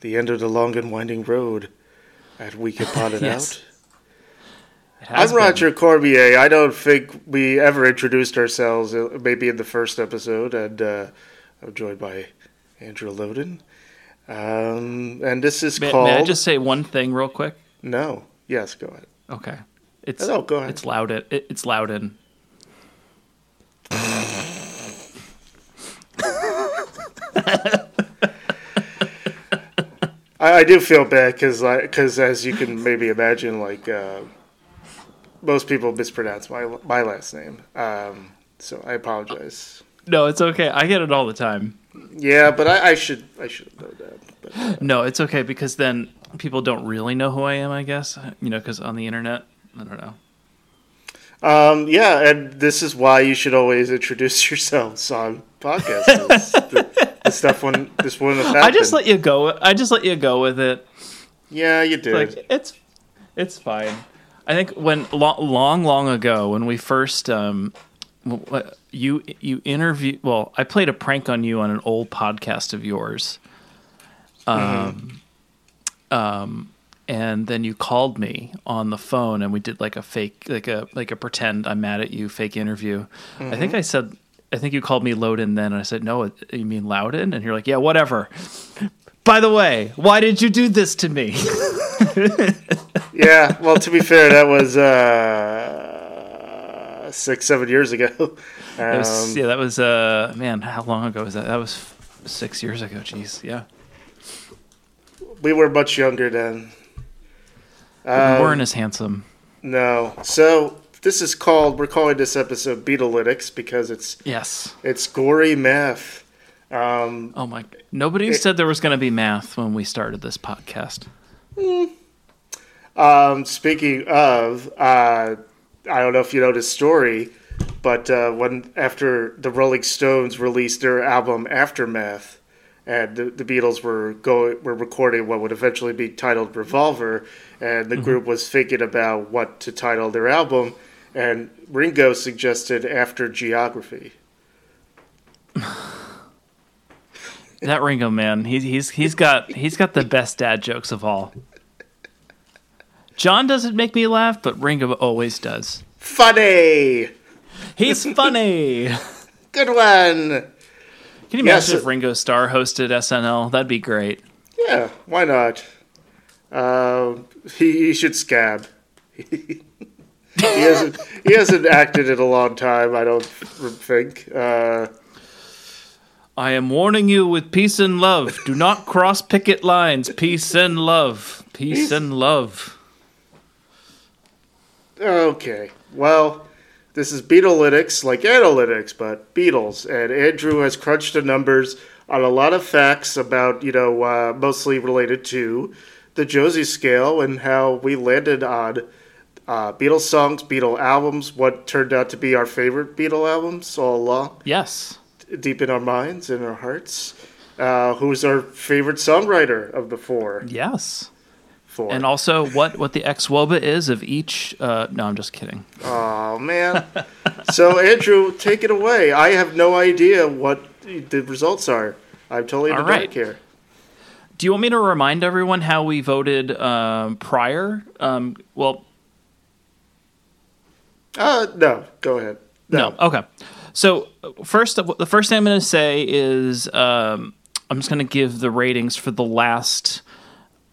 the end of the long and winding road at We Can Pod It Yes. Out. It I'm Roger Cormier. I don't think we ever introduced ourselves, uh, maybe in the first episode, and uh, I'm joined by Andrew Loden. Um, and this is May, called. may I just say one thing real quick? No. Yes, go ahead. Okay. It's No, go ahead. It's loud. It, it's loud and I, I do feel bad because, because as you can maybe imagine, like uh, most people mispronounce my my last name. Um, so I apologize. no, it's okay. I get it all the time. Yeah, but I, I should I should have known that. But No, it's okay because then people don't really know who I am. I guess you know because on the internet, I don't know. um, yeah, and this is why you should always introduce yourselves on podcasts. the, stuff when this wouldn't have happened. I just let you go. I just let you go with it. yeah, you did. Like it's it's fine. I think when long long long ago when we first um you you interview well I played a prank on you on an old podcast of yours. Um um and then you called me on the phone and we did like a fake like a like a pretend I'm mad at you fake interview. I think I said I think you called me Loudon then and I said no you mean Loudon and you're like yeah whatever. By the way, why did you do this to me? yeah. Well, to be fair, that was uh, six seven years ago. That was, Um, yeah, that was uh man, how long ago was that? That was f- six years ago. Jeez, yeah, we were much younger then. we Um, weren't as handsome. No. So this is called. We're calling this episode Beatlytics because it's Yes. it's gory math. Um, Oh my! Nobody It- said there was going to be math when we started this podcast. um, speaking of, uh, I don't know if you know this story, but uh, when after the Rolling Stones released their album Aftermath, and the, the Beatles were going were recording what would eventually be titled Revolver, and the group was thinking about what to title their album, and Ringo suggested After Geography. That Ringo man, he's he's he's got he's got the best dad jokes of all. John doesn't make me laugh, but Ringo always does. Funny, He's funny. good one. Can you Yes. imagine if Ringo Starr hosted SNL? That'd be great. Yeah, why not? Uh, he, he should scab. he hasn't he hasn't acted in a long time. I don't think. Uh, I am warning you with peace and love. Do not cross picket lines. Peace and love. Peace and love. okay, well, this is Beatlytics, like analytics, but Beatles. And Andrew has crunched the numbers on a lot of facts about you know uh, mostly related to the Josie scale and how we landed on. Uh, Beatles songs, Beatle albums, what turned out to be our favorite Beatle albums all along. Yes. deep in our minds and our hearts. Uh, who's our favorite songwriter of the four? Yes. Four. And also what what the xwOBA is of each uh no, I'm just kidding. oh man! so Andrew, take it away. I have no idea what the results are. I'm totally in the right. dark here. Do you want me to remind everyone how we voted um prior? Um well Uh, no, go ahead. No. Okay. So first, the first thing I'm going to say is um, I'm just going to give the ratings for the last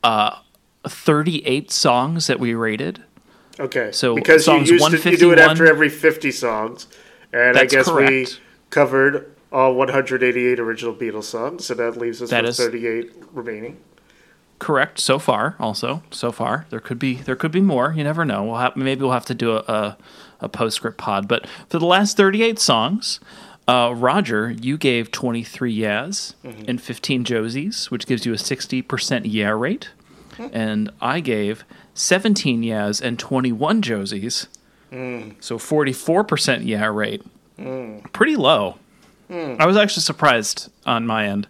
uh, 38 songs that we rated. Okay. So, because you songs used to, you do it after every 50 songs, and I guess we covered all 188 original Beatles songs, so that leaves us That with is- 38 remaining. Correct so far. Also, so far there could be there could be more. You never know. We'll have maybe we'll have to do a a, a postscript pod. But for the last 38 songs, uh, Roger, you gave 23 yeahs mm-hmm. and 15 josies, which gives you a 60% yeah rate. Hmm. and I gave 17 yeahs and 21 josies. Mm. So 44% yeah rate. Mm. Pretty low. Hmm. I was actually surprised on my end.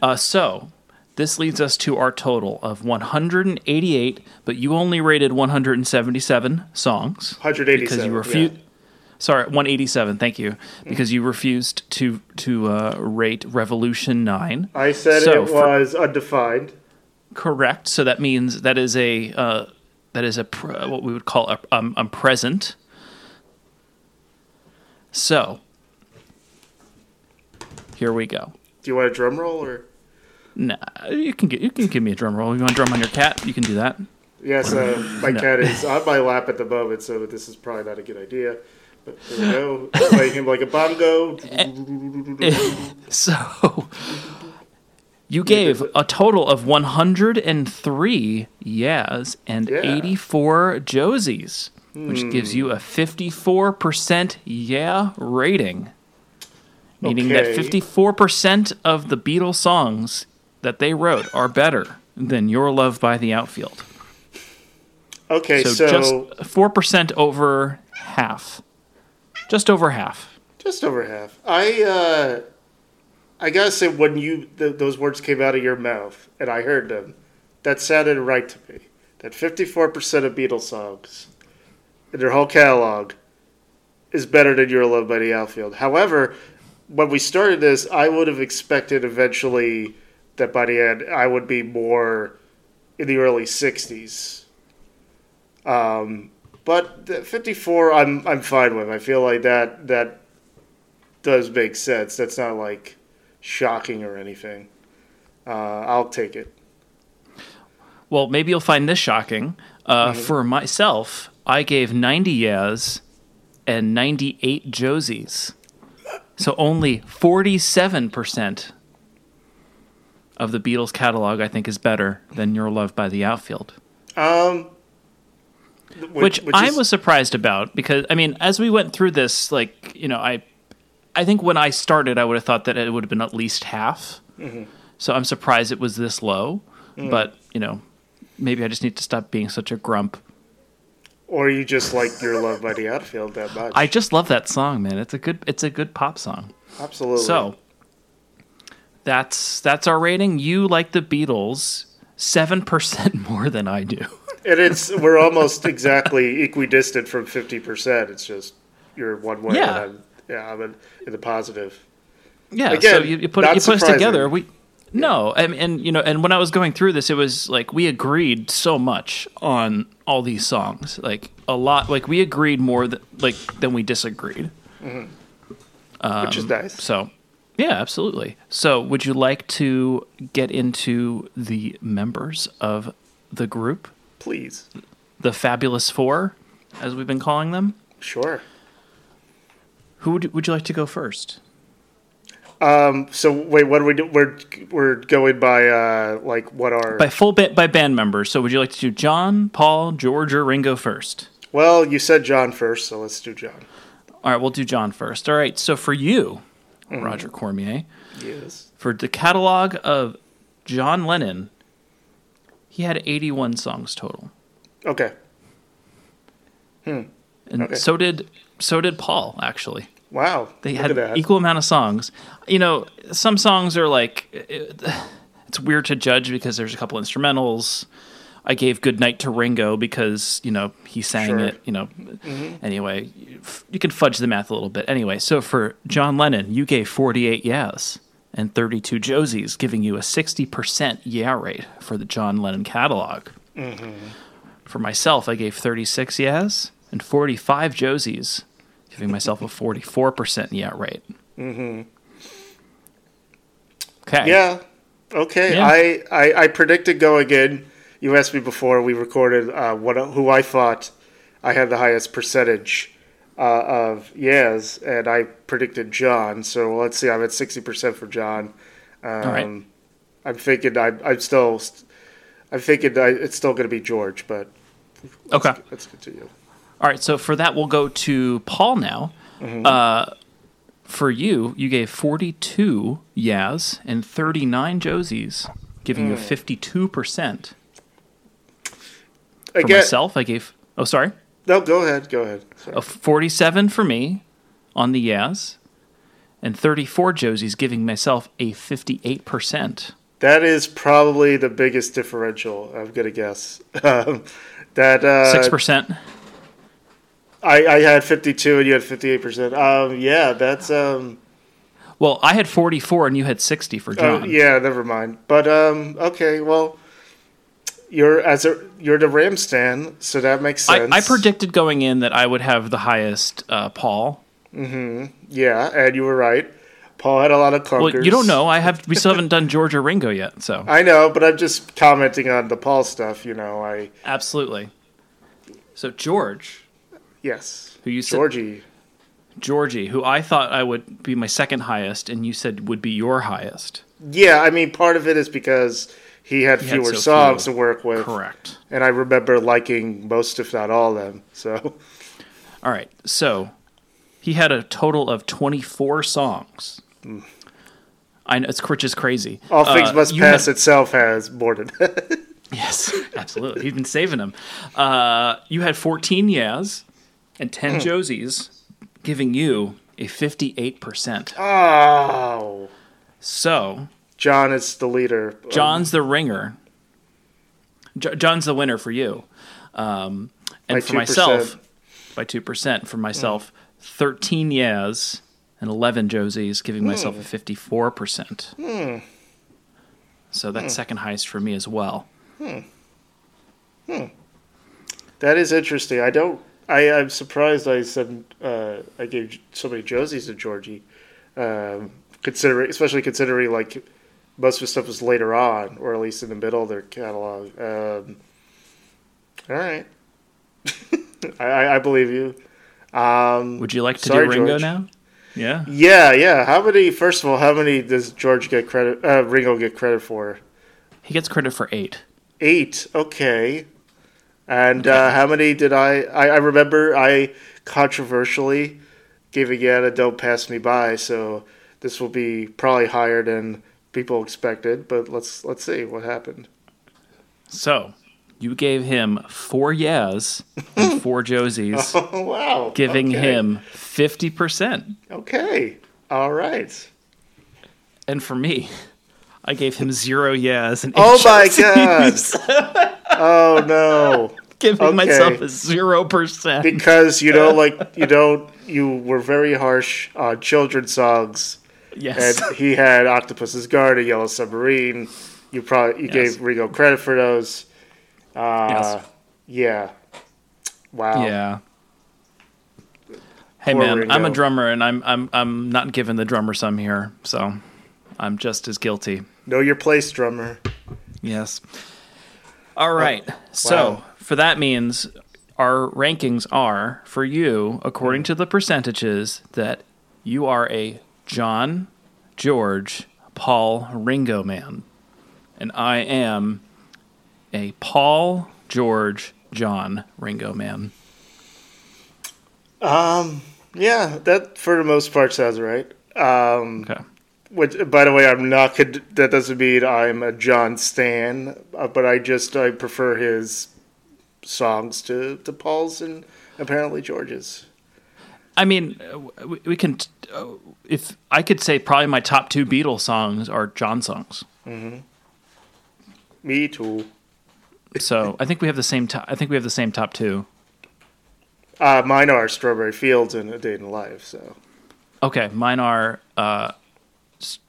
Uh, so this leads us to our total of 188, but you only rated 177 songs 187. because you refused. Sorry, 187. Thank you, because you refused to to uh, rate Revolution Nine. I said So it for- was undefined. Correct. So that means that is a uh, that is a pr- what we would call a, um, a present. So here we go. Do you want a drum roll or? Nah, you can get you can give me a drum roll. You want to drum on your cat? You can do that. Yes, uh, my No. cat is on my lap at the moment, so this is probably not a good idea. But there we go. Playing him like a bongo. So you gave a total of 103 yeahs and Yeah. 84 josies, which gives you a 54% yeah rating. Meaning that 54% of the Beatles songs that they wrote are better than Your Love by the Outfield. Okay, So, so, just 4% over half. Just over half. just over half. I uh, I gotta say, when you th- those words came out of your mouth and I heard them, that sounded right to me. That fifty-four percent of Beatles songs in their whole catalog is better than "Your Love" by the Outfield. However, when we started this, I would have expected eventually that by the end I would be more in the early '60s. Um, but 54, I'm I'm fine with. I feel like that that does make sense. That's not like shocking or anything. Uh, I'll take it. Well, maybe you'll find this shocking. Uh, For myself, I gave 90 yeahs and 98 josies. So only 47% of the Beatles catalog, I think, is better than Your Love by the Outfield. Um, Which, I is- was surprised about because, I mean, as we went through this, like, you know, I, I think when I started, I would have thought that it would have been at least half. So I'm surprised it was this low. But, you know, maybe I just need to stop being such a grump. or you just like your love by the outfield that much. I just love that song, man. It's a good it's a good pop song. Absolutely. So that's that's our rating. You like the Beatles seven percent more than I do. and it's we're almost exactly equidistant from fifty percent. It's just you're one way. Yeah. And I'm, yeah, I'm in, in the positive. Yeah. Again, so you, you put you put us together. We no, mean, and you know, and when I was going through this, it was like we agreed so much on all these songs, like a lot. Like we agreed more than like than we disagreed. Mm-hmm. Um, which is nice. So, yeah, absolutely. So, would you like to get into the members of the group, Please, the Fabulous Four, as we've been calling them? sure. Who would you, would you like to go first? Um, so wait, what do we do? We're we're going by uh, like what are? By full ba- by band members. So, would you like to do John, Paul, George, or Ringo first? well, you said John first, so let's do John. All right, we'll do John first. All right. So, for you, Roger Cormier, Yes. for the catalog of John Lennon, he had 81 songs total. Okay. Hmm. And Okay. so did so did Paul actually. Wow. They Look had equal amount of songs. You know, some songs are like it- it's weird to judge because there's a couple instrumentals. I gave "Good Night" to Ringo because you know he sang Sure. it. You know, anyway, you, you can fudge the math a little bit. Anyway, so for John Lennon, you gave 48 yes and 32 josies, giving you a 60% yeah rate for the John Lennon catalog. For myself, I gave 36 yes and 45 josies, giving myself a 44% yeah rate. Mm-hmm. Okay. Yeah. Okay. Yeah. I, I I predicted going in. You asked me before we recorded uh, what who I thought I had the highest percentage uh, of yes, and I predicted John. So let's see. I'm at sixty percent for John. Um, right. I'm thinking I, I'm still. I'm thinking I, it's still going to be George, but Okay. let's continue. All right. So for that, we'll go to Paul now. Uh, for you, you gave 42 Yaz and 39 Josies, giving you 52%. For again, myself, I gave. Oh, sorry. no, go ahead, go ahead. Sorry. A 47 for me on the Yaz, and 34 Josies, giving myself a 58%. That is probably the biggest differential. I'm gonna guess. Um, that uh, Six percent. I, I had 52 and you had 58 percent. Um, yeah, that's um, Well, I had 44 and you had 60 for oh, John. yeah, never mind. But um, okay, well, you're as a you're the Ram stan, so that makes sense. I predicted going in that I would have the highest uh, Paul. Yeah, and you were right. Paul had a lot of clunkers. Well, you don't know. I have. We still haven't done George or Ringo yet. So I know, but I'm just commenting on the Paul stuff. You know, I absolutely. So George, yes, who you said Georgie. Georgie, who I thought I would be my second highest, and you said would be your highest. Yeah, I mean, part of it is because he had had fewer so songs few. to work with. Correct. And I remember liking most, if not all, of them. So, All right. So he had a total of 24 songs. I know it's which is crazy. All Things Uh, Must Pass had- itself has more than Yes, absolutely. He's been saving them. Uh, you had 14 Yaz and 10 Josies, giving you a 58%. Oh. So John is the leader. John's the ringer. Jo- John's the winner for you. Um, and for 2%. myself, by 2%. For myself, 13 Yaz and 11 Josies, giving myself a 54%. So that's second highest for me as well. Hmm. That is interesting. I don't. I, I'm surprised I said uh, I gave so many Josies to Georgie, um, considering, especially considering like most of his stuff was later on, or at least in the middle of their catalog. Um, all right, I, I, believe you. Um, Would you like to Sorry, do Ringo George. now? Yeah. yeah, yeah. How many? First of all, how many does George get credit? Uh, Ringo get credit for? He gets credit for eight. Eight. Okay. And uh, how many did I, I? I remember I controversially gave again a "Don't Pass Me By," so this will be probably higher than people expected. But let's let's see what happened. So you gave him four Yaz and four Josies, Oh wow! giving Okay. him 50%. Okay. All right. And for me, I gave him zero Yaz and eight Oh my Josies, Oh no! giving Okay. myself a 0%. Because you don't like you don't you were very harsh on children's songs. Yes. and he had Octopus's Garden, Yellow Submarine. You probably you Yes. gave Ringo credit for those. Uh, Yes. Yeah. Wow. Yeah. Hey Poor man, I'm a drummer and I'm I'm I'm not giving the drummer some here, so I'm just as guilty. Know your place, drummer. Yes. All right. So Oh, wow. for that means our rankings are for you according to the percentages that you are a John, George, Paul, Ringo man, and I am a Paul, George, John, Ringo man. Um. Yeah, that for the most part sounds right. Um. Okay. Which, by the way, I'm not. Could, that doesn't mean I'm a John Stan, uh, but I just I prefer his songs to to Paul's and apparently George's. I mean, uh, we, we can. Uh, if I could say, probably my top two Beatles songs are John songs. Me too. So I think we have the same. To- I think we have the same top two. Uh, mine are Strawberry Fields and A Day in the Life. So. Okay, mine are uh,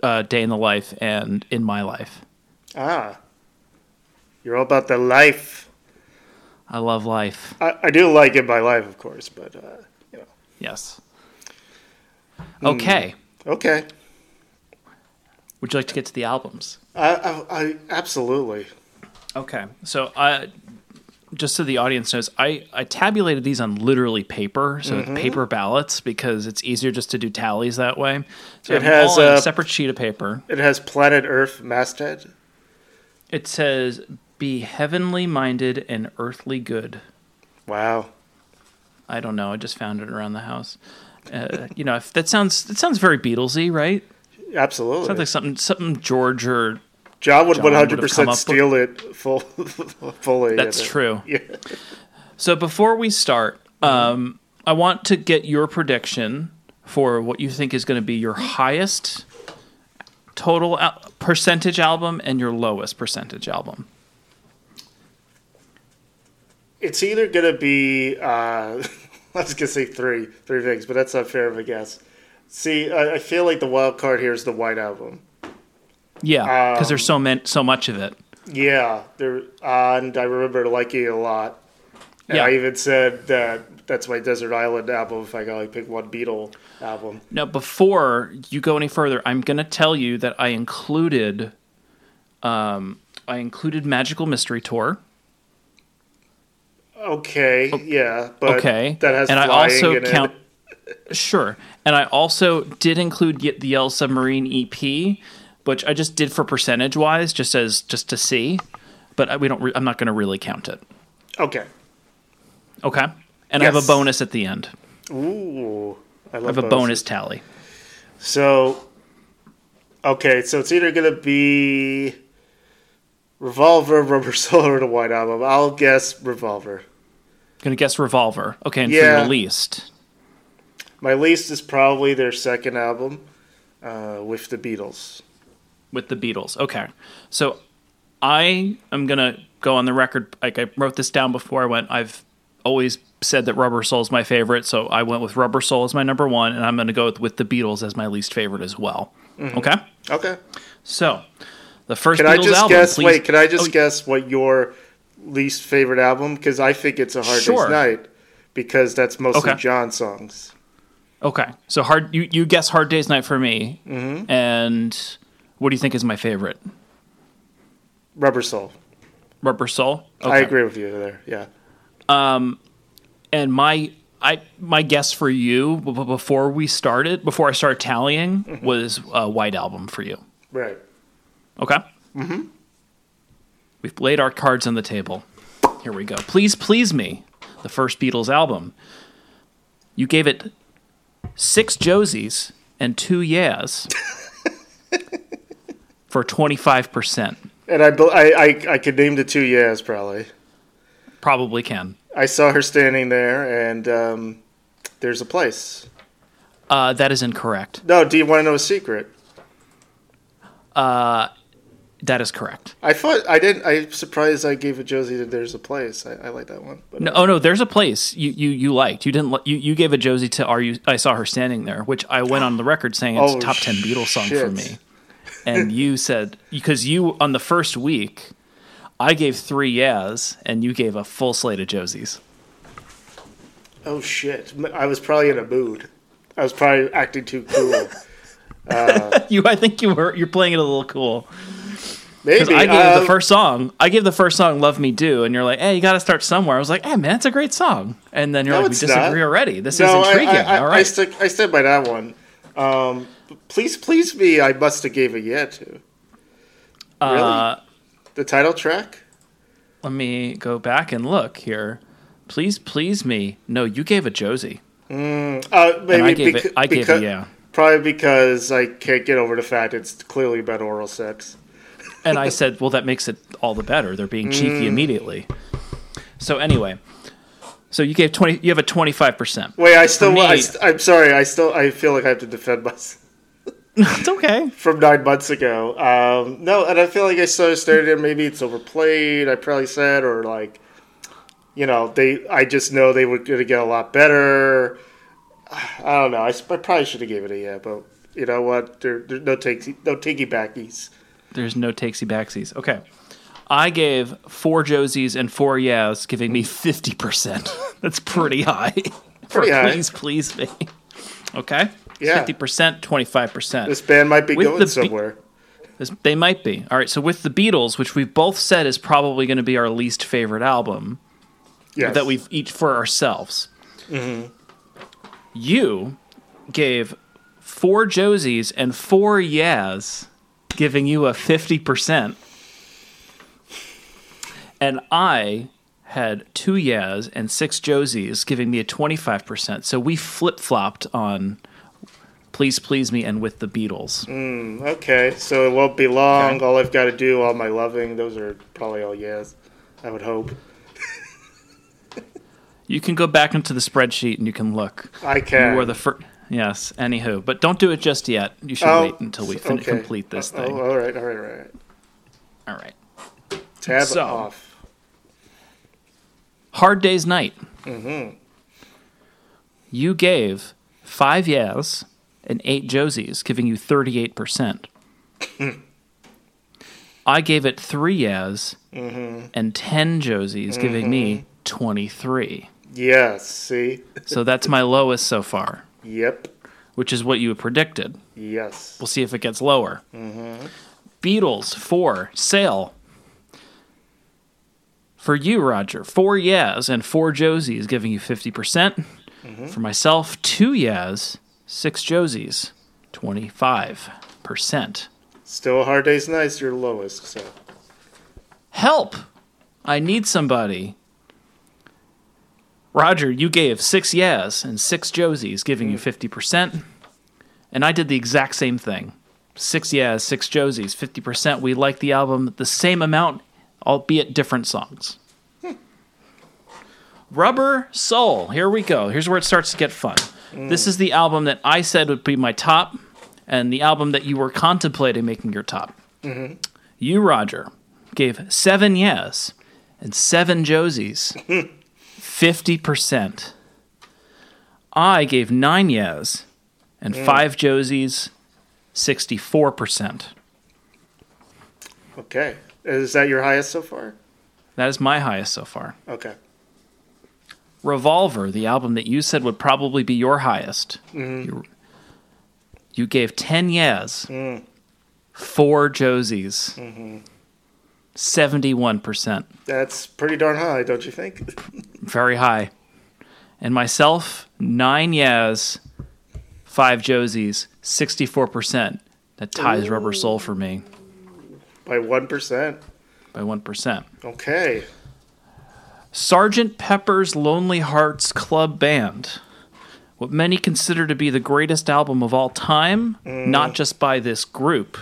uh, Day in the Life and In My Life. Ah, you're all about the life. I love life. I, I do like in my life, of course, but uh, you know. Yes. Okay. Okay, Would you like to get to the albums? I, I, I absolutely. Okay. So, I just so the audience knows, I, I tabulated these on literally paper, so Mm-hmm. paper ballots because it's easier just to do tallies that way. So It has, a uh, separate sheet of paper. It has Planet Earth masthead. It says, "Be heavenly minded and earthly good." Wow. I don't know. I just found it around the house. Uh, you know, if that sounds that sounds very Beatlesy, right? Absolutely. Sounds like something something George or John would one hundred percent up with- steal it full, fully. That's true. Yeah. So before we start, um, I want to get your prediction for what you think is going to be your highest total al- percentage album and your lowest percentage album. It's either gonna be uh, I was gonna say three, three things, but that's not fair of a guess. See, I, I feel like the wild card here is the White Album. Yeah, because Um, there's so man- so much of it. Yeah, there, uh, and I remember liking it a lot. And Yeah. I even said that that's my Desert Island album if I could only pick one Beatle album. Now, before you go any further, I'm going to tell you that I included, um, I included Magical Mystery Tour. Okay, yeah, but okay, that has and I also count. it. Sure, and I also did include Get the Yellow Submarine EP, which I just did for percentage wise, just as just to see. But I- we don't. Re- I'm not going to really count it. Okay. Okay, and I have a bonus at the end. Ooh, I I have a bonuses. bonus tally. So, okay, so it's either gonna be Revolver, Rubber Soul, or the White Album. I'll guess Revolver. To guess Revolver. Okay, and for Yeah. your least, My least is probably their second album uh, with the Beatles. with the Beatles. Okay. So I am to go on the record. Like I wrote this down before I went. I've always said that Rubber Soul is my favorite. So I went with Rubber Soul as my number one, and I'm going to go with, with the Beatles as my least favorite as well. Okay. Okay. So the first Can I Beatles just album. guess? please- Wait, can I just Oh, guess what your least favorite album? Because I think it's a Hard Sure. Day's Night because that's mostly Okay. John songs. Okay. So hard. You you guess Hard Day's Night for me, Mm-hmm. and what do you think is my favorite? Rubber Soul. Rubber Soul. I agree with you there. Yeah. Um, and my I my guess for you before we started, before I started tallying, Mm-hmm. was a White Album for you. Right. Okay. Mm-hmm. We've laid our cards on the table. Here we go. Please, please me. The first Beatles album. You gave it six Josies and two Yeahs for twenty five percent. And I, I, I, I could name the two yeahs probably. Probably can. I saw her standing there, and um, there's a place. Uh, that is incorrect. No, do you want to know a secret? That is correct. I thought I didn't. I'm surprised I gave a Josie that there's a place. I, I like that one. But No, oh no, there's a place you, you, you liked. You didn't. You, you gave a Josie to "Are You?" I saw her standing there, which I went on the record saying it's Oh, top ten Beatles song for me. And you said because you on the first week, I gave three yes, and you gave a full slate of Josies. oh shit, I was probably in a mood. I was probably acting too cool. Uh, you, I think you were. You're playing it a little cool because I gave um, the first song. I gave the first song "Love Me Do," and you're like, "Hey, you got to start somewhere." I was like, "Hey, man, it's a great song." And then you're No, like, "We disagree not. already. This No, is intriguing." I, I, All I, right. stick, I stand by that one. Um, please, please me. I must have gave a yeah to. Really? Uh, the title track. let me go back and look here. Please, please me. No, you gave a Josie. Uh, maybe And I gave beca- it. I gave it. Yeah. Probably because I can't get over the fact it's clearly about oral sex. And I said, well, that makes it all the better. They're being cheeky immediately. So anyway, so you gave twenty. You have a twenty five percent. Wait, I still. me- I, st- I'm sorry. I still. I feel like I have to defend myself It's okay. from nine months ago. Um, no, and I feel like I sort of started there. Maybe it's overplayed. I probably said, or like, you know, they. I just know they were going to get a lot better. I don't know. I probably should have gave it a yeah, but you know what? There, there's no takes, no takey backies. There's no takesy backsies. Okay. I gave four Josies and four Yeahs, giving me fifty percent. That's pretty high. For Pretty high. Please, please me. Okay. Yeah. Fifty percent, twenty five percent. This band might be With going the somewhere. This, they might be. All right, so with the Beatles, which we've both said is probably going to be our least favorite album Yes. that we've each for ourselves. Hmm. You gave four Josies and four Yeahs, giving you a 50%. And I had two Yeahs and six Josies, giving me a 25%. So we flip flopped on Please Please Me, and With the Beatles. Hmm, okay, so it won't be long. All I've got to do, all my loving, those are probably all yes. I would hope. You can go back into the spreadsheet and you can look. I can. You were the first. Yes, anywho. But don't do it just yet. You should Oh, wait until we fin- okay. complete this thing. Oh, all right, all right, all right. All right. Tab So- off. Hard Day's Night. Mm-hmm. You gave five yes and eight Josies, giving you 38%. I gave it three yes and 10 Josies, giving me 23. Yes, see? So that's my lowest so far, Yep. which is what you predicted. Yes. We'll see if it gets lower. Mm-hmm. Beatles, for Sale. For you, Roger, four yes and four Josies, giving you 50%. percent mm-hmm. For myself, two yes, six Josies, 25%. Still a hard day's nice, your lowest, so. Help! I need somebody. Roger, you gave six yes and six Josies, giving you hmm. 50%. And I did the exact same thing. Six yes, six Josies, 50%. We like the album the same amount, albeit different songs. Hmm. Rubber Soul. Here we go. Here's where it starts to get fun. Hmm. This is the album that I said would be my top, and the album that you were contemplating making your top. Mm-hmm. You, Roger, gave seven yes and seven Josies, 50%. I gave nine yes and mm. five Josies, 64%. Okay. Is that your highest so far? That is my highest so far. Okay. Revolver, the album that you said would probably be your highest. Mm-hmm. You, you gave 10 yes, mm. four Josies, mm-hmm. 71%. That's pretty darn high, don't you think? very high. And myself, nine yes, five Josies, 64%. That ties Rubber Soul for me By 1%. by 1%. Okay. Sergeant Pepper's Lonely Hearts Club Band. What many consider to be the greatest album of all time, not mm. just by this group.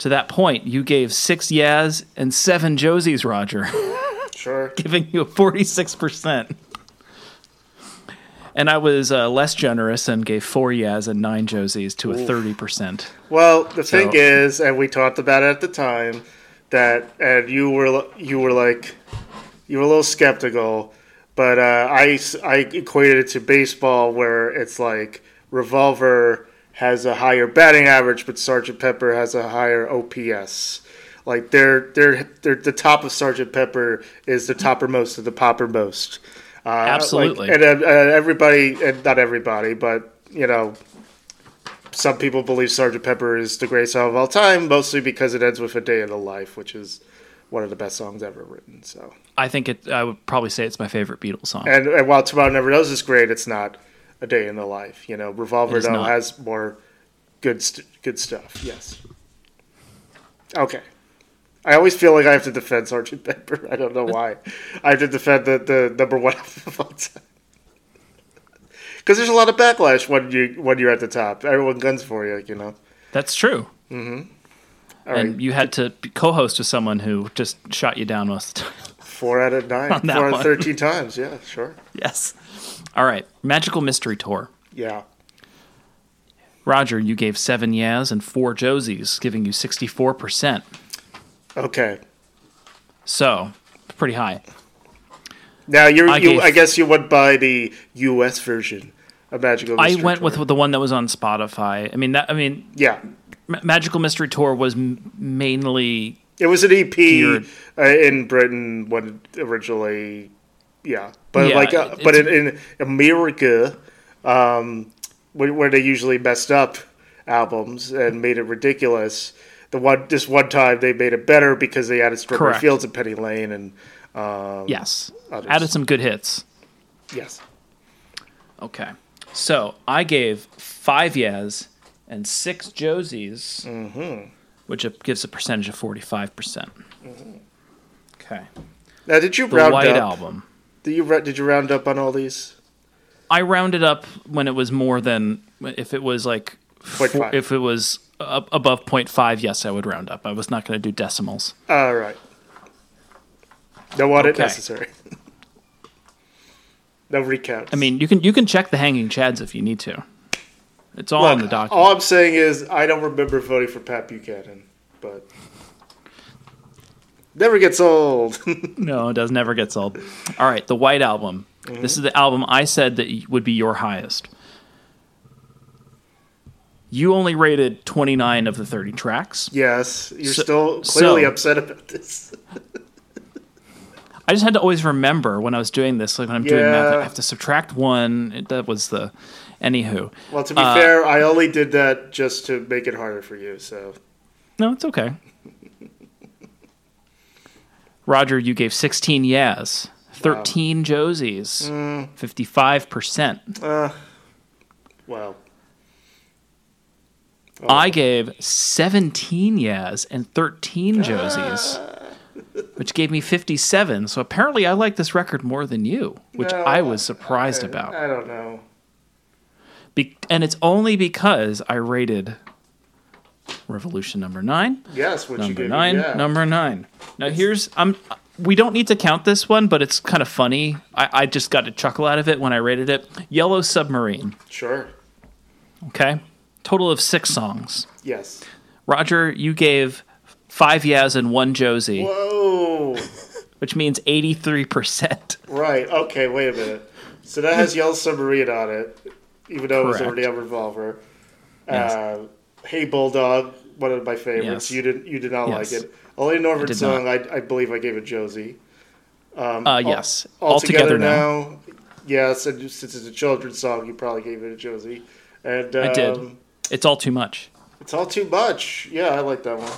To that point, you gave six Yaz and seven Josies, Roger. Sure. giving you a 46%. And I was uh, less generous and gave four Yaz and nine Josies to a 30%. Well, the thing is, and we talked about it at the time, that and you were you were like you were a little skeptical, but uh, I I equated it to baseball where it's like Revolver has a higher batting average, but Sergeant Pepper has a higher OPS. Like they're they're they're the top of Sergeant Pepper is the toppermost of the poppermost. Uh, like- Absolutely. and uh, uh, everybody, and not everybody, but you know, some people believe Sergeant Pepper is the greatest song of all time, mostly because it ends with "A Day in the Life," which is one of the best songs ever written. So, I think it. I would probably say it's my favorite Beatles song. and, and while Tomorrow Never Knows is great, it's not "A Day in the Life." You know, Revolver though has more good st- good stuff. Yes. Okay. I always feel like I have to defend Sergeant Pepper. I don't know why. I have to defend the, the number one of all time. Because there's a lot of backlash when you when you're at the top. Everyone guns for you, you know. That's true. Mm-hmm. All and right. you had to co-host with someone who just shot you down most of the time. Four out of nine. On that Four out of thirteen times. Yeah, sure. yes. All right. Magical Mystery Tour. Yeah. Roger, you gave seven Yaz and four Josies, giving you 64%. Okay. So, pretty high. Now you're I you. gave- I guess you went by the U.S. version of Magical. I went Tour. with the one that was on Spotify. I mean, that. I mean, Yeah. Ma- Magical Mystery Tour was m- mainly It was an EP uh, in Britain when originally, yeah, but Yeah, like, uh, but in, in America, um, where, where they usually messed up albums and made it ridiculous. The one this one time they made it better because they added Strawberry. Fields and Penny Lane and um, yes, others. added some good hits. yes, Okay, so I gave five Yaz and six Josies, Mm-hmm. which gives a percentage of forty-five percent. Okay, now did you the round White up? Album. Did you did you round up on all these? I rounded up when it was more than if it was like Point four- five. if it was above 0.5, yes, I would round up. I was not going to do decimals. All right. No audit Okay. necessary. no recounts. I mean, you can you can check the hanging chads if you need to. It's all on the Look, document. all I'm saying is I don't remember voting for Pat Buchanan, but never gets old. No, it does never gets old. All right, the White Album. Mm-hmm. This is the album I said that would be your highest. You only rated 29 of the 30 tracks. yes, you're So- still clearly so- upset about this. I just had to always remember when I was doing this, like when I'm doing math, I have to subtract one. It- That was the. Anywho. Well, to be Uh, fair, I only did that just to make it harder for you. So No, it's okay. Roger, you gave 16 yes, 13 Josies, Mm. 55%. well, I gave 17 yes and 13 Josies, which gave me 57. So apparently I like this record more than you, which No, I was surprised about. I don't know. Be- and it's only because I rated Revolution number 9, Yes, what number gave 9, me, yeah. number 9. Now here's I'm we don't need to count this one, but it's kind of funny. I, I just got a chuckle out of it when I rated it. Yellow Submarine. Sure. Okay. Total of six songs. Yes. Roger, you gave five Yaz and one Josie, Whoa. which means 83%. right. Okay. Wait a minute. So that has Yellow Submarine on it, even though it was already on Revolver. Yes. Uh, hey Bulldog, one of my favorites. Yes. You did. You did not Yes. like it. Only Northern song. I, I believe I gave it Josie. Uh, yes. All, All together now. now. Yes, and since it's a children's song, you probably gave it a Josie. And um, I did. It's all too much. It's all too much. Yeah, I like that one.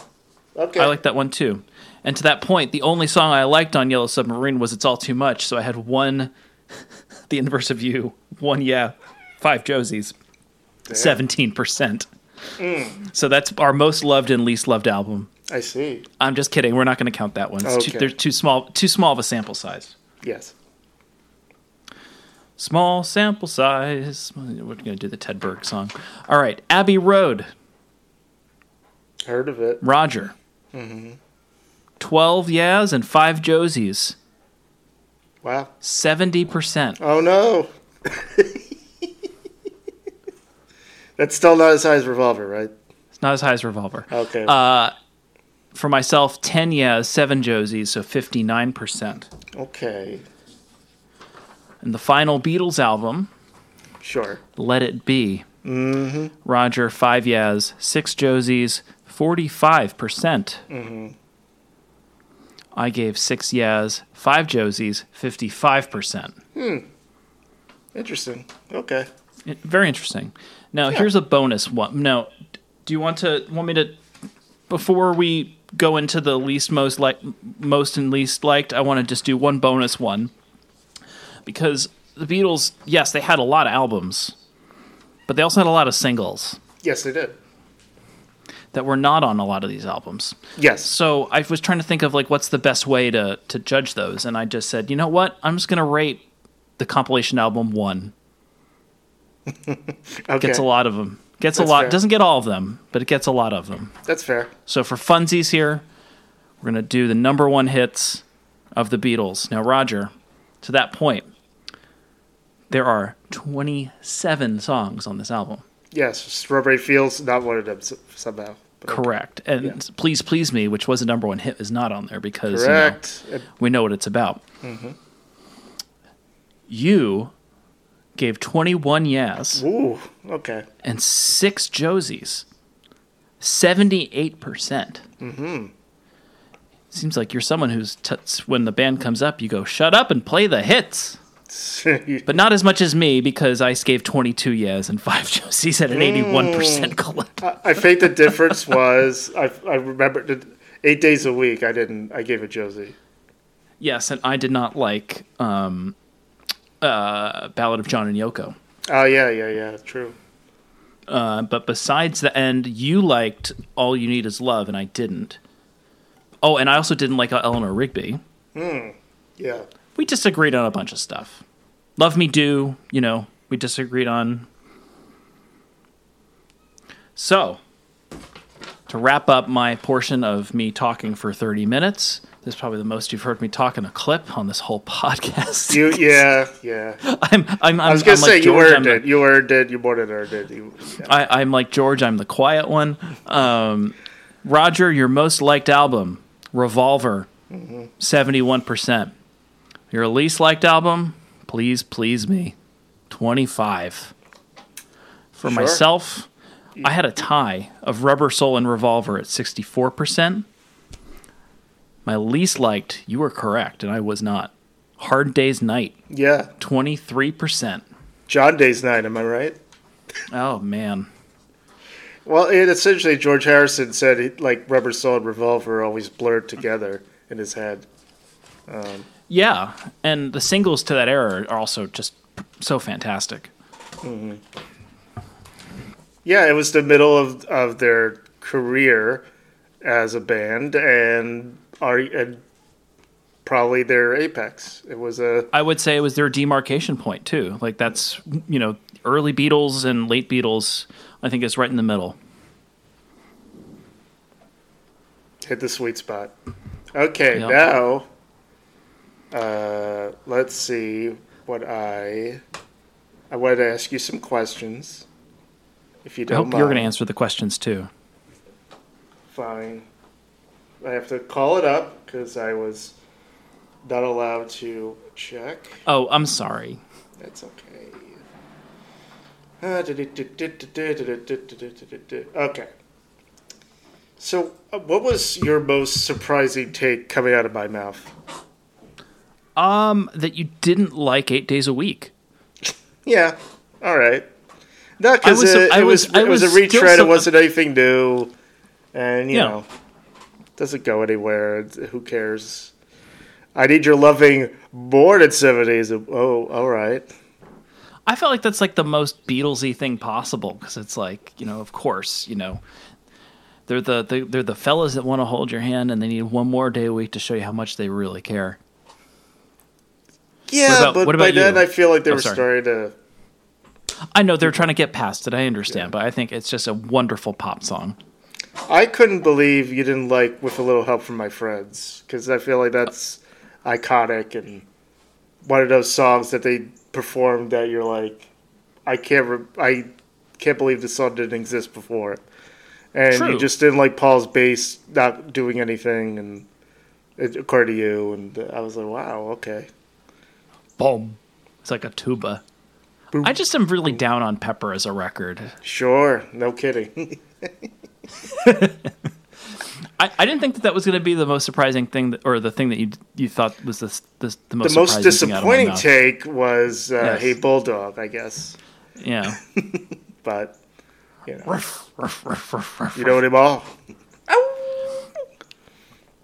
Okay. I like that one too. And to that point, the only song I liked on Yellow Submarine was It's All Too Much. So I had one, The Inverse of You, one Yeah, five Josies, 17%. So that's our most loved and least loved album. I see. I'm just kidding. We're not going to count that one. Too, Okay. they're too small, too small of a sample size. Yes. Small sample size. We're going to do the Ted Burke song. All right, Abbey Road. Heard of it. Roger. Mm-hmm. 12 Yaz and 5 Josies. Wow. 70%. Oh no. That's still not as high as Revolver, right? It's not as high as Revolver. Okay. Uh, For myself, 10 Yaz, 7 Josies, so 59%. okay. And the final Beatles album, Sure. Let It Be. Mm-hmm. Roger, 5 Yaz, 6 Josies, 45%. Mm-hmm. I gave 6 Yaz, 5 Josies, 55%. Hmm. Interesting. Okay. It- very interesting. Now, here's a bonus one. Now, do you want to want me to before we go into the least most like most and least liked, I want to just do one bonus one. Because the Beatles, yes, they had a lot of albums, but they also had a lot of singles Yes, they did. that were not on a lot of these albums. Yes. So I was trying to think of like what's the best way to to judge those, and I just said, you know what? I'm just gonna rate the compilation album one. Okay. Gets a lot of them. Gets That's a lot. fair. Doesn't get all of them, but it gets a lot of them. That's fair. So for funsies here, we're gonna do the number one hits of the Beatles. Now, Roger, to that point, there are 27 songs on this album. Yes. Strawberry Fields, not one of them somehow. Correct. And Please Please Me, which was a number one hit, is not on there because you know, Correct. We know what it's about. Mm-hmm. You gave 21 yes Ooh. Okay. and six Josies. 78%. Mm-hmm. Seems like you're someone who's, t- when the band comes up, you go, shut up and play the hits. But not as much as me because I gave 22 yes and five Josies at an 81% clip. I think the difference was I, I remember eight days a week. I didn't. I gave a Josie. Yes, and I did not like um, uh, Ballad of John and Yoko. Oh yeah, yeah, yeah. True. Uh, but besides the end, you liked All You Need Is Love, and I didn't. Oh, and I also didn't like Eleanor Rigby. Yeah. We disagreed on a bunch of stuff. Love Me Do, you know, we disagreed on. So, to wrap up my portion of me talking for 30 minutes, this is probably the most you've heard me talk in a clip on this whole podcast. You, yeah, yeah. I'm, I'm, I'm, I was gonna I'm say like you George, earned I'm the- it. You earned it. You more than earned it. You, yeah. I, I'm like George. I'm the quiet one. Um, Roger, your most liked album, Revolver, Mm-hmm. 71 percent. Your least liked album, Please Please Me, 25. For Sure. myself, I had a tie of Rubber Soul and Revolver at 64 percent. My least liked, you were correct, and I was not. Hard Day's Night, yeah. 23 percent. John Day's night. Am I right? Oh man. Well, it essentially George Harrison said he, like Rubber Soul and Revolver always blurred together in his head. Um, yeah, and the singles to that era are also just so fantastic. Mm-hmm. Yeah, it was the middle of, of their career as a band and are and probably their apex. It was a I would say it was their demarcation point too. Like that's you know early Beatles and late Beatles. I think it's right in the middle. hit the sweet spot. Okay, Yep. now uh, let's see what I I wanted to ask you some questions. If you don't I hope mind. you're going to answer the questions too. Fine. I have to call it up because I was not allowed to check. Oh, I'm sorry. That's okay. Uh, Okay. So, uh, what was your most surprising take coming out of my mouth? Um, that you didn't like eight days a week. Yeah. All right. Not because it, it was, it was, was a retread. it wasn't anything new, and you Yeah. know, doesn't go anywhere. Who cares? I need your loving more than seven days. Oh, all right. I felt like that's like the most Beatlesy thing possible because it's like you know, of course, you know, they're the they're, they're the fellas that want to hold your hand and they need one more day a week to show you how much they really care. Yeah, about- but what by about then you? I feel like they Oh, were sorry. starting to. I know they're trying to get past it. I understand, but I think it's just a wonderful pop song. I couldn't believe you didn't like "With a Little Help from My Friends" because I feel like that's iconic and one of those songs that they performed that you're like, I can't, re- I can't believe this song didn't exist before, and True. you just didn't like Paul's bass not doing anything, and it occurred to you, and I was like, wow, okay. Boom. It's like a tuba. I just am really down on Pepper as a record. Sure, no kidding. I, I didn't think that that was going to be the most surprising thing, that, or the thing that you you thought was the most the most surprising thing out of my disappointing take was uh, Yes. "Hey Bulldog," I guess, Yeah. but you know. Ruff, ruff, ruff. You know them all.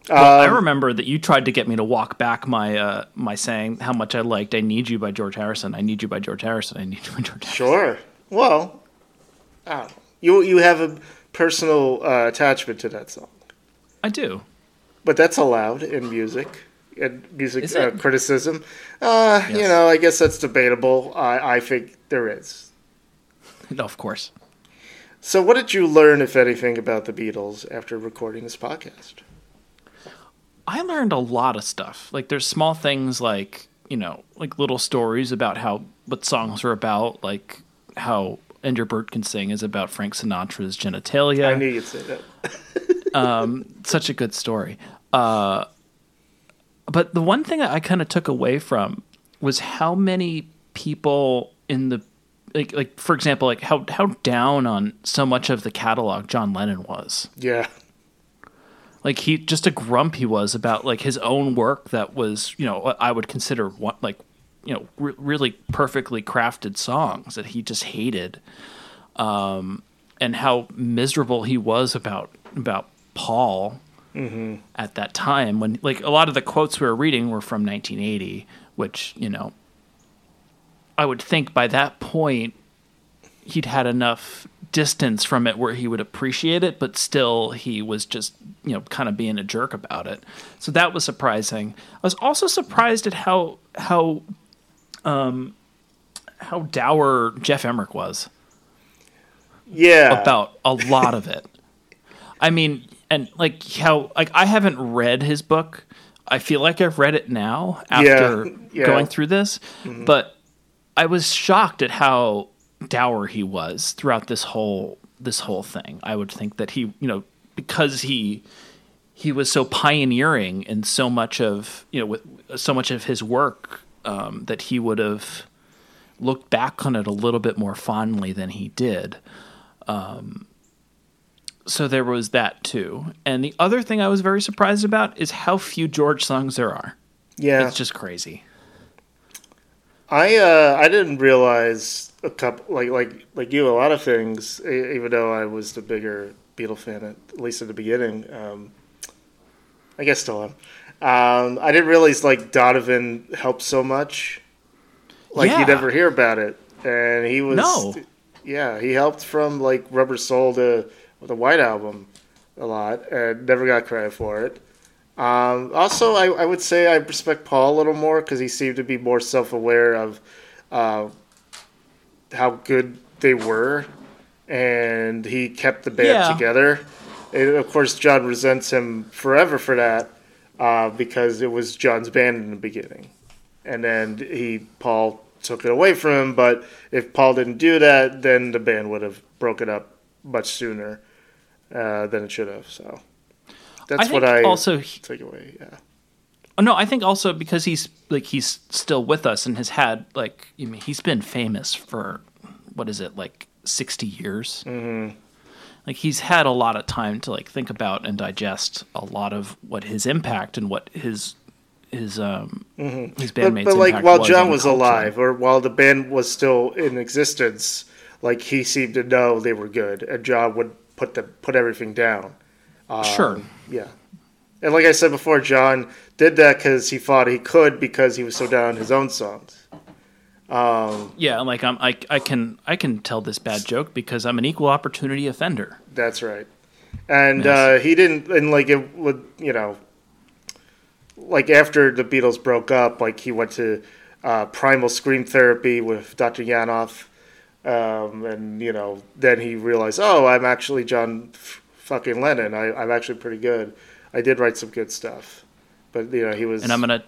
Well, I Um, remember that you tried to get me to walk back my uh, my saying how much I liked "I Need You" by George Harrison. I need you by George Harrison. I need you by George Harrison. Sure. Well, I you you have a personal uh, attachment to that song, I do. but that's allowed in music and music uh, criticism. Uh, You know, I guess that's debatable. I, I think there is. No, of course. So, what did you learn, if anything, about the Beatles after recording this podcast? I learned a lot of stuff. Like there's small things like, you know, like little stories about how what songs are about, like how And Your Bird can sing is about Frank Sinatra's genitalia. I knew you'd say that. Such a good story. Uh, but the one thing that I kind of took away from was how many people in the like like for example, like how how down on so much of the catalog John Lennon was. Yeah. like he just a grump he was about like his own work that was you know I would consider what like you know re- really perfectly crafted songs that he just hated, um, and how miserable he was about about Paul at that time when like a lot of the quotes we were reading were from 1980, which you know I would think by that point he'd had enough distance from it where he would appreciate it, but still he was just, you know, kind of being a jerk about it. So that was surprising. I was also surprised at how how um how dour Geoff Emerick was Yeah. about a lot of it. I mean, and like how like I haven't read his book. I feel like I've read it now after Yeah, yeah. going through this, but I was shocked at how dour he was throughout this whole this whole thing. I would think that he, you know, because he he was so pioneering in so much of you know with so much of his work um, that he would have looked back on it a little bit more fondly than he did. Um, so there was that too. And the other thing I was very surprised about is how few George songs there are. yeah. It's just crazy. I uh, I didn't realize a couple like like like you a lot of things. Even though I was the bigger Beatle fan at, at least at the beginning, um, I guess still am. Um, I didn't realize like Donovan helped so much. Like Yeah. you never hear about it, and he was No. yeah he helped from like Rubber Soul to the White Album a lot, and never got credit for it. Um, also, I, I would say I respect Paul a little more because he seemed to be more self aware of uh, how good they were, and he kept the band Yeah. together. And of course, John resents him forever for that uh, because it was John's band in the beginning, and then he Paul took it away from him. But if Paul didn't do that, then the band would have broken up much sooner uh, than it should have. So that's I what I also take away. Yeah. Oh, no, I think also because he's like he's still with us and has had like I mean he's been famous for what is it like sixty years. Mm-hmm. Like he's had a lot of time to like think about and digest a lot of what his impact and what his his um his Mm-hmm. But, bandmates. but like while was John was culture. alive, or while the band was still in existence, like he seemed to know they were good, and John would put the put everything down. sure. Yeah, and like I said before, John did that because he thought he could because he was so down on his own songs. Yeah, like I'm, I, I can, I can tell this bad joke because I'm an equal opportunity offender. That's right. And Yes. uh, he didn't, and like it would, you know, like after the Beatles broke up, like he went to uh, primal scream therapy with Dr. Janov, um, and you know, then he realized, oh, I'm actually John f- fucking Lennon. I, I'm actually pretty good. I did write some good stuff, but you know, he was. And I'm gonna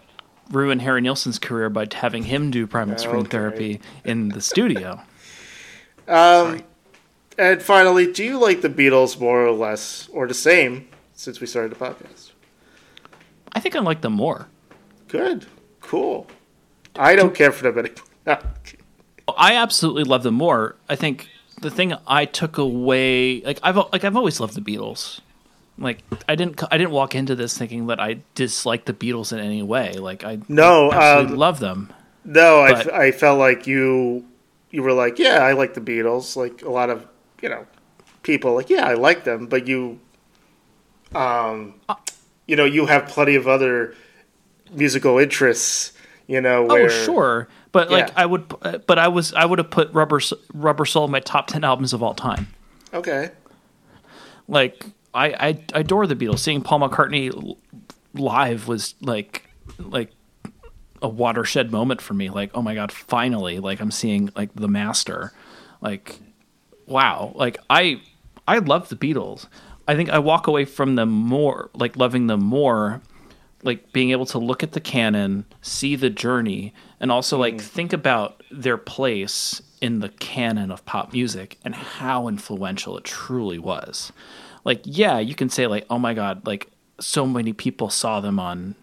ruin Harry Nilsson's career by having him do primal screen therapy in the studio. Um, and finally, do you like the Beatles more or less, or the same since we started the podcast? I think I like them more. Good, cool. I don't care for them anymore. Oh, I absolutely love them more. I think the thing I took away, like I've like I've always loved the Beatles. Like I didn't I didn't walk into this thinking that I dislike the Beatles in any way. Like I No, absolutely um, love them. No, I, f- I felt like you you were like, yeah, I like the Beatles. Like a lot of you know people, like yeah, I like them, but you, um, you know, you have plenty of other musical interests. You know, Oh sure, but like Yeah. I would, uh, but I was I would have put Rubber Rubber Soul in my top ten albums of all time. Okay, like I, I adore the Beatles. Seeing Paul McCartney live was like like a watershed moment for me. Like oh my god, finally! Like I'm seeing like the master. Like wow! Like I I love the Beatles. I think I walk away from them more like loving them more. Like being able to look at the canon, see the journey, and also like mm. think about their place in the canon of pop music and how influential it truly was like yeah you can say like oh my god like so many people saw them on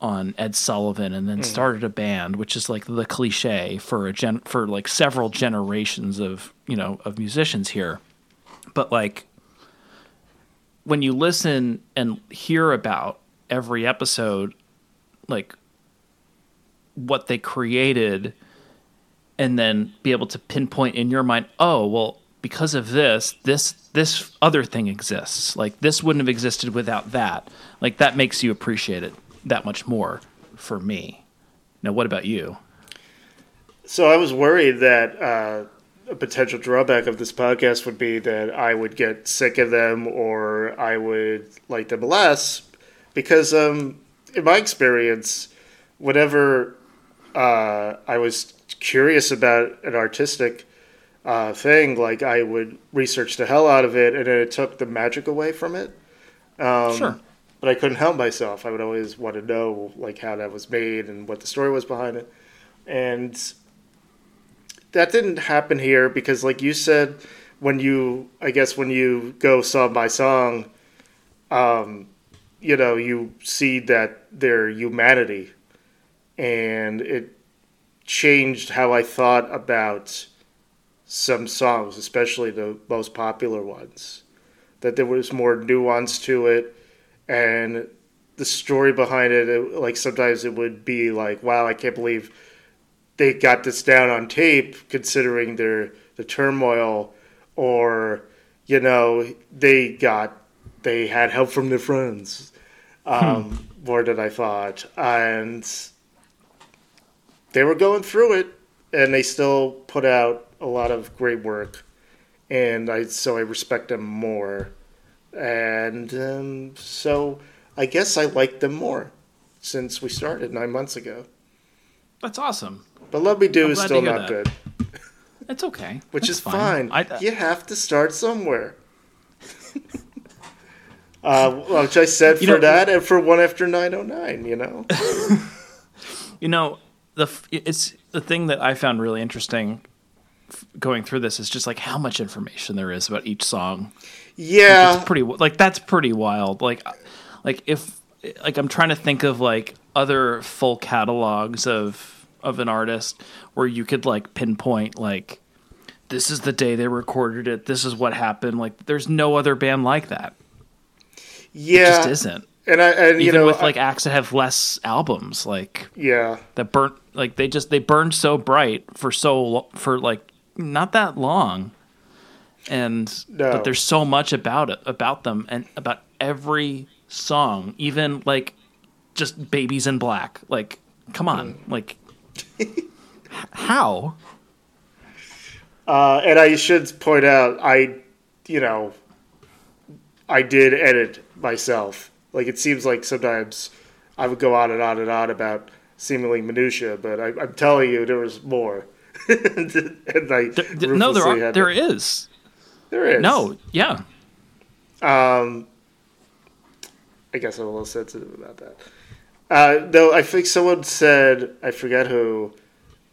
on Ed Sullivan and then mm-hmm. started a band which is like the cliche for a gen for like several generations of you know of musicians here. But like when you listen and hear about every episode like what they created and then be able to pinpoint in your mind oh well because of this this this other thing exists. Like this wouldn't have existed without that. Like that makes you appreciate it that much more for me. Now, what about you? So I was worried that uh, a potential drawback of this podcast would be that I would get sick of them or I would like them less because, um, in my experience, whenever uh, I was curious about an artistic uh, thing, like I would research the hell out of it, and it took the magic away from it. Um, sure. But I couldn't help myself. I would always want to know like how that was made and what the story was behind it, and that didn't happen here because, like you said, when you I guess when you go song by song, um, you know you see that their humanity, and it changed how I thought about some songs, especially the most popular ones. That there was more nuance to it, and the story behind it, it like sometimes it would be like, wow, I can't believe they got this down on tape, considering their the turmoil, or you know, they got they had help from their friends. Hmm. Um, hmm. More than I thought, and they were going through it, and they still put out a lot of great work, and I so I respect them more, and um, so I guess I like them more since we started nine months ago. That's awesome. But Love Me Do I'm is still not that. good. It's okay. Which That's is fine. fine. I, uh... You have to start somewhere. uh, which I said you for know, that and for one after 909, you know? you know, the it's the thing that I found really interesting going through this is just like how much information there is about each song. Yeah, like it's pretty like that's pretty wild. Like, like if like I'm trying to think of like other full catalogs of of an artist where you could like pinpoint like this is the day they recorded it. This is what happened. Like, there's no other band like that. Yeah, it just isn't. And I and, even know, with like I, acts that have less albums, like yeah, that burnt like they just they burned so bright for so for like not that long, and no. but there's so much about it about them and about every song, even like just Baby's in black. Like, come on, mm. like how? Uh, and I should point out, I, you know, I did edit myself. Like it seems like sometimes I would go on and on and on about seemingly minutia, but I, am telling you, there was more. and I there, no, there are, there it. is. There is. No, yeah. Um, I guess I'm a little sensitive about that. Uh, though I think someone said, I forget who,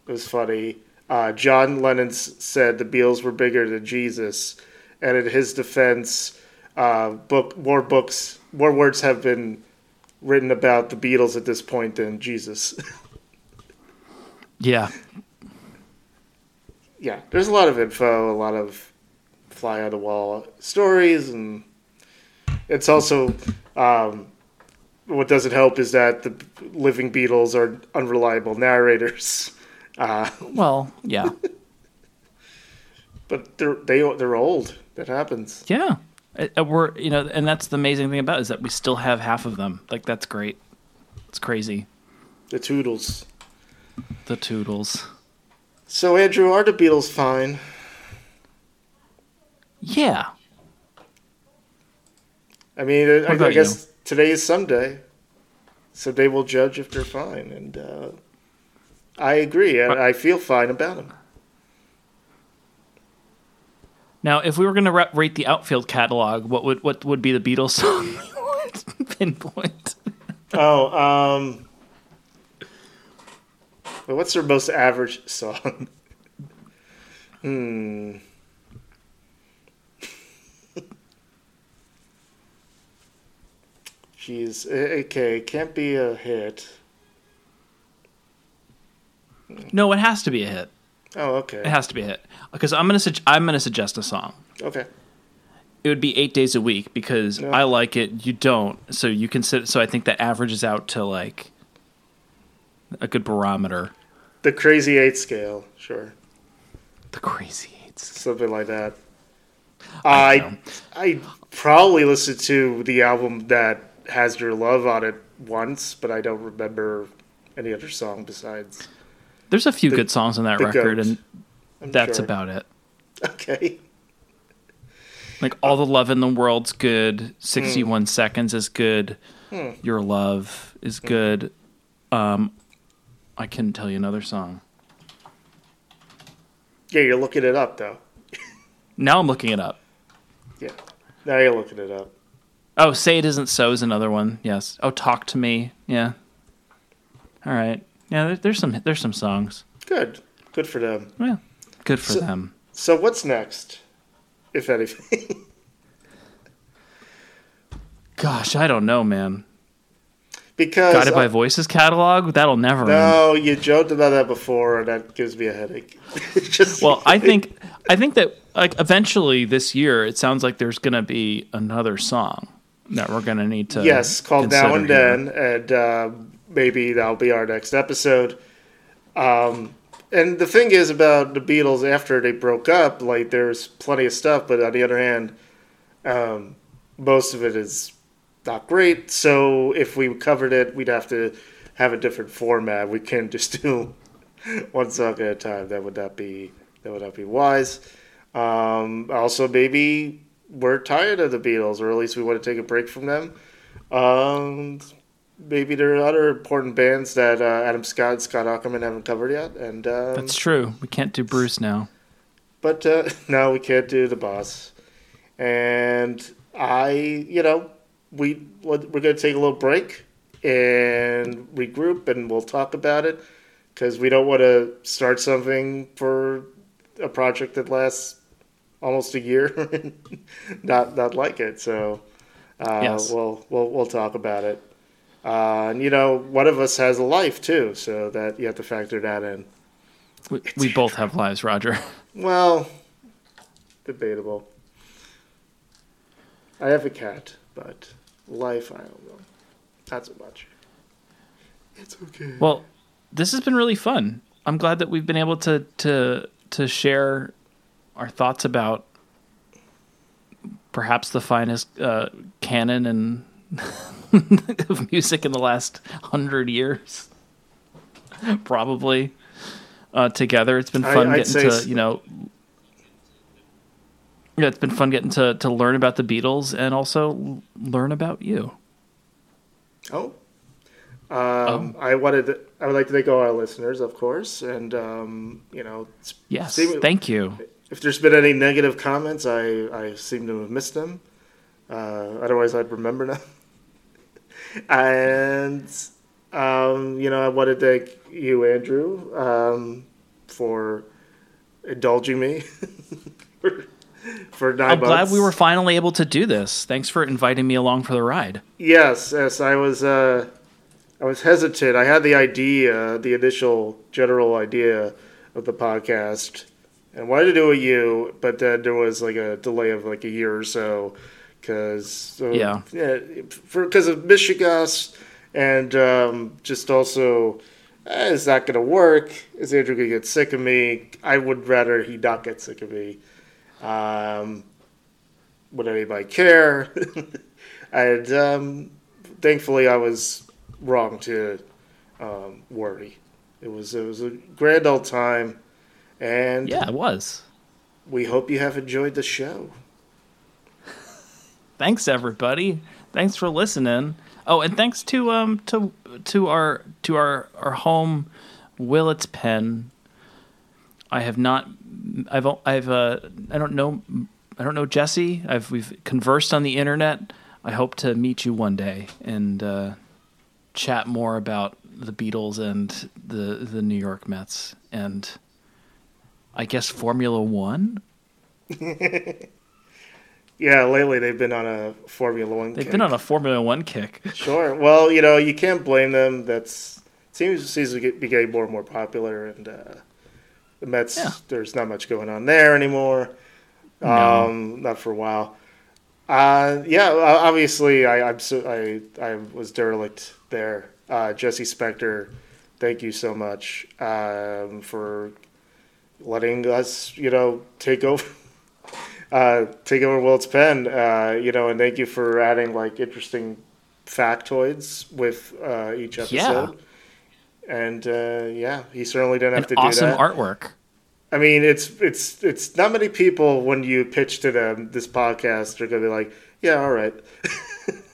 it was funny. Uh, John Lennon said the Beatles were bigger than Jesus, and in his defense, uh, book more books, more words have been written about the Beatles at this point than Jesus. yeah, yeah, there's a lot of info, a lot of fly on the wall stories, and it's also um, what doesn't help is that the living Beatles are unreliable narrators. Uh, well, yeah, but they're they they're old. That happens. Yeah, uh, uh, we're you know, and that's the amazing thing about it, is that we still have half of them. Like that's great. It's crazy. The toodles. The toodles. So, Andrew, are the Beatles fine? Yeah. I mean, I, I, guess today is Sunday, so they will judge if they're fine. And uh, I agree, and I, feel fine about them. Now, if we were going to rate the outfield catalog, what would what would be the Beatles song? Pinpoint. oh, um, but what's their most average song? hmm. Jeez. Okay, can't be a hit. No, it has to be a hit. Oh, okay. It has to be a hit because I'm gonna su- I'm gonna suggest a song. Okay. It would be eight days a week because. I like it. You don't, so you can sit. So I think that averages out to like a good barometer. The crazy eight scale, sure. The crazy eight, scale. something like that. I I, I probably listened to the album that has your love on it once, but I don't remember any other song besides. There's a few the, good songs on that record, goat. and I'm that's sure. about it. Okay. Like all the love in the world's good. Hmm. Sixty-one mm. seconds is good. Mm. Your love is mm. good. Um, couldn't tell you another song. Yeah, you're looking it up though. Now I'm looking it up. Yeah, now you're looking it up. Oh, say it isn't so is another one. Yes. Oh, talk to me. Yeah. All right. Yeah, there, there's some there's some songs. Good, good for them. Yeah. Good for So- them. So what's next, if anything? Gosh, I don't know, man. Because Guided by Voices catalog? That'll never end. no, you joked about that before, and that gives me a headache. Just Well, I think I think that like eventually this year, it sounds like there's going to be another song that we're going to need to yes, called now and here. then, and uh, maybe that'll be our next episode. Um, and the thing is about the Beatles after they broke up, like there's plenty of stuff, but on the other hand, um, most of it is not great. So if we covered it, we'd have to have a different format. We can't just do one song at a time. That would not be that would not be wise. Um, also, maybe we're tired of the Beatles, or at least we want to take a break from them. Um, maybe there are other important bands that uh, Adam Scott Scott Aukerman haven't covered yet, and um, That's true. We can't do Bruce now. but uh, no, we can't do the boss. And I, you know, we we're going to take a little break and regroup, and we'll talk about it because we don't want to start something for a project that lasts almost a year, and not not like it. So uh, Yes. we'll we'll we'll talk about it. Uh, and you know, one of us has a life too, so that you have to factor that in. We, we both have lives, Roger. Well, debatable. I have a cat, but life, I don't know. Not so much. It's okay. Well, this has been really fun. I'm glad that we've been able to to to share our thoughts about perhaps the finest uh, canon and of music in the last hundred years. Probably uh, together. It's been fun I'd getting to s- you know. Yeah, it's been fun getting to, to learn about the Beatles and also learn about you. Oh. Um, I wanted. To, I would like to thank all our listeners, of course, and um, you know, Yes, seem- thank you. if there's been any negative comments, I I seem to have missed them. Uh, otherwise, I'd remember them. and um, you know, I want to thank you, Andrew, um, for indulging me for, 9 I'm glad we were finally able to do this. Thanks for inviting me along for the ride. Yes, yes, I was. Uh, I was hesitant. I had the idea, the initial general idea of the podcast, and wanted to do it with you, but then there was like a delay of like a year or so because Yeah. yeah, for because of Michigas and um, just also. Eh, is that going to work? Is Andrew going to get sick of me? I would rather he not get sick of me. Um, would anybody care? and um, thankfully, I was wrong to um, worry. It was it was a grand old time, and Yeah, it was. we hope you have enjoyed the show. Thanks everybody. Thanks for listening. Oh, and thanks to um to to our to our our home Willets Pen. I have not I've I've uh I don't know I don't know Jesse. I've we've conversed on the internet. I hope to meet you one day and uh, chat more about the Beatles and the the New York Mets and I guess Formula 1. Yeah, lately they've been on a Formula One. They've kick. been on a Formula 1 kick. Sure. Well, you know, you can't blame them. That's seems seems to be getting more and more popular, and uh, the Mets. Yeah. There's not much going on there anymore. No. Um, not for a while. Uh, yeah. Obviously, I, I'm so I I was derelict there. Uh, Jesse Spector, thank you so much um, for letting us, you know, take over. Uh, take over Willets Pen, uh, you know, and thank you for adding like interesting factoids with uh, each episode. And uh, yeah, he certainly didn't have An to awesome do that. Awesome artwork. I mean, it's it's it's not many people when you pitch to them this podcast are gonna be like, yeah, all right.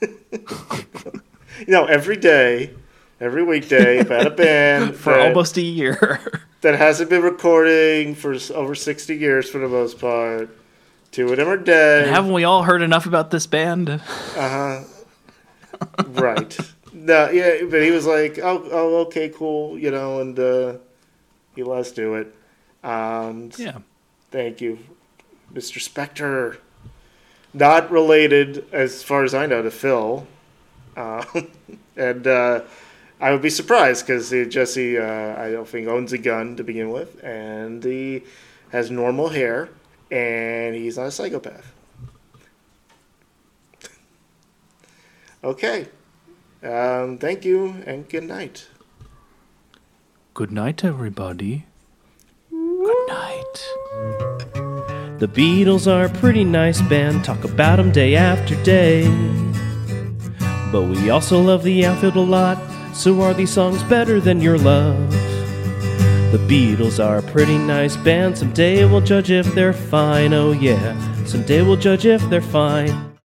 you know, every day every weekday about a band for that, almost a year. that hasn't been recording for over 60 years for the most part. Two of them are dead. Haven't we all heard enough about this band? Uh huh. right. No, yeah, but he was like, "Oh, oh, okay, cool," you know, and uh, he let us do it. Um, Yeah. Thank you, Mr. Spector. Not related, as far as I know, to Phil, uh, and uh, I would be surprised because Jesse, uh, I don't think owns a gun to begin with, and he has normal hair, and he's not a psychopath. Okay. Um, thank you and good night. Good night, everybody. Good night. The Beatles are a pretty nice band, talk about 'em day after day. But we also love the outfield a lot, so are these songs better than your love? The Beatles are a pretty nice band, someday we'll judge if they're fine, oh yeah, someday we'll judge if they're fine.